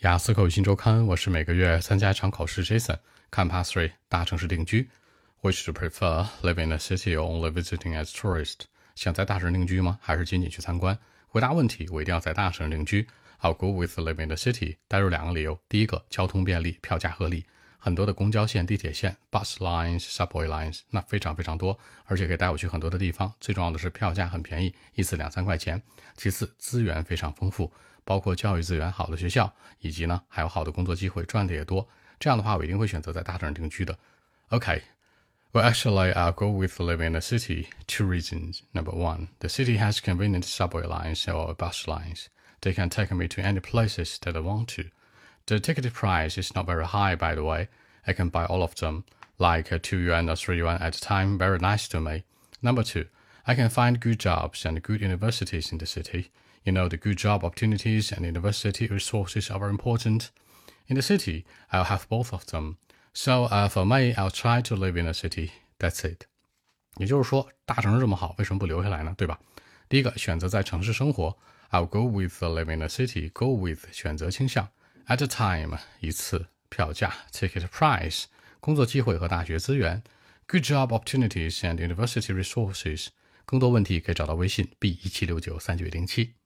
雅思口语新周刊，我是每个月参加一场考试。Jason，看 Pass Three，大城市定居。Which to prefer living in a city or only visiting as tourist？想在大城市定居吗？还是仅仅去参观？回答问题，我一定要在大城市定居。I'll go with living in the city。带入两个理由：第一个，交通便利，票价合理，很多的公交线、地铁线 （bus lines, subway lines） 那非常非常多，而且可以带我去很多的地方。最重要的是票价很便宜，一次两三块钱。其次，资源非常丰富。包括教育资源好的学校，以及呢还有好的工作机会，赚的也多。这样的话，我一定会选择在大城市定居的。Okay. Well, actually, I'll go with living in a city. Two reasons. Number one, the city has convenient subway lines or bus lines. They can take me to any places that I want to. The ticket price is not very high, by the way. I can buy all of them, like two yuan or three yuan at a time. Very nice to me. Number two, I can find good jobs and good universities in the city. You know, the good job opportunities and university resources are very important. In the city, I'll have both of them. So, uh, for me, I'll try to live in a city. That's it. 也就是说，大城市这么好，为什么不留下来呢？对吧？第一个，选择在城市生活。I'll go with living in a city. Go with 选择倾向。 At a time 一次票价。Ticket price 工作机会和大学资源。Good job opportunities and university resources。更多问题可以找到微信 b 一七六九三九零七。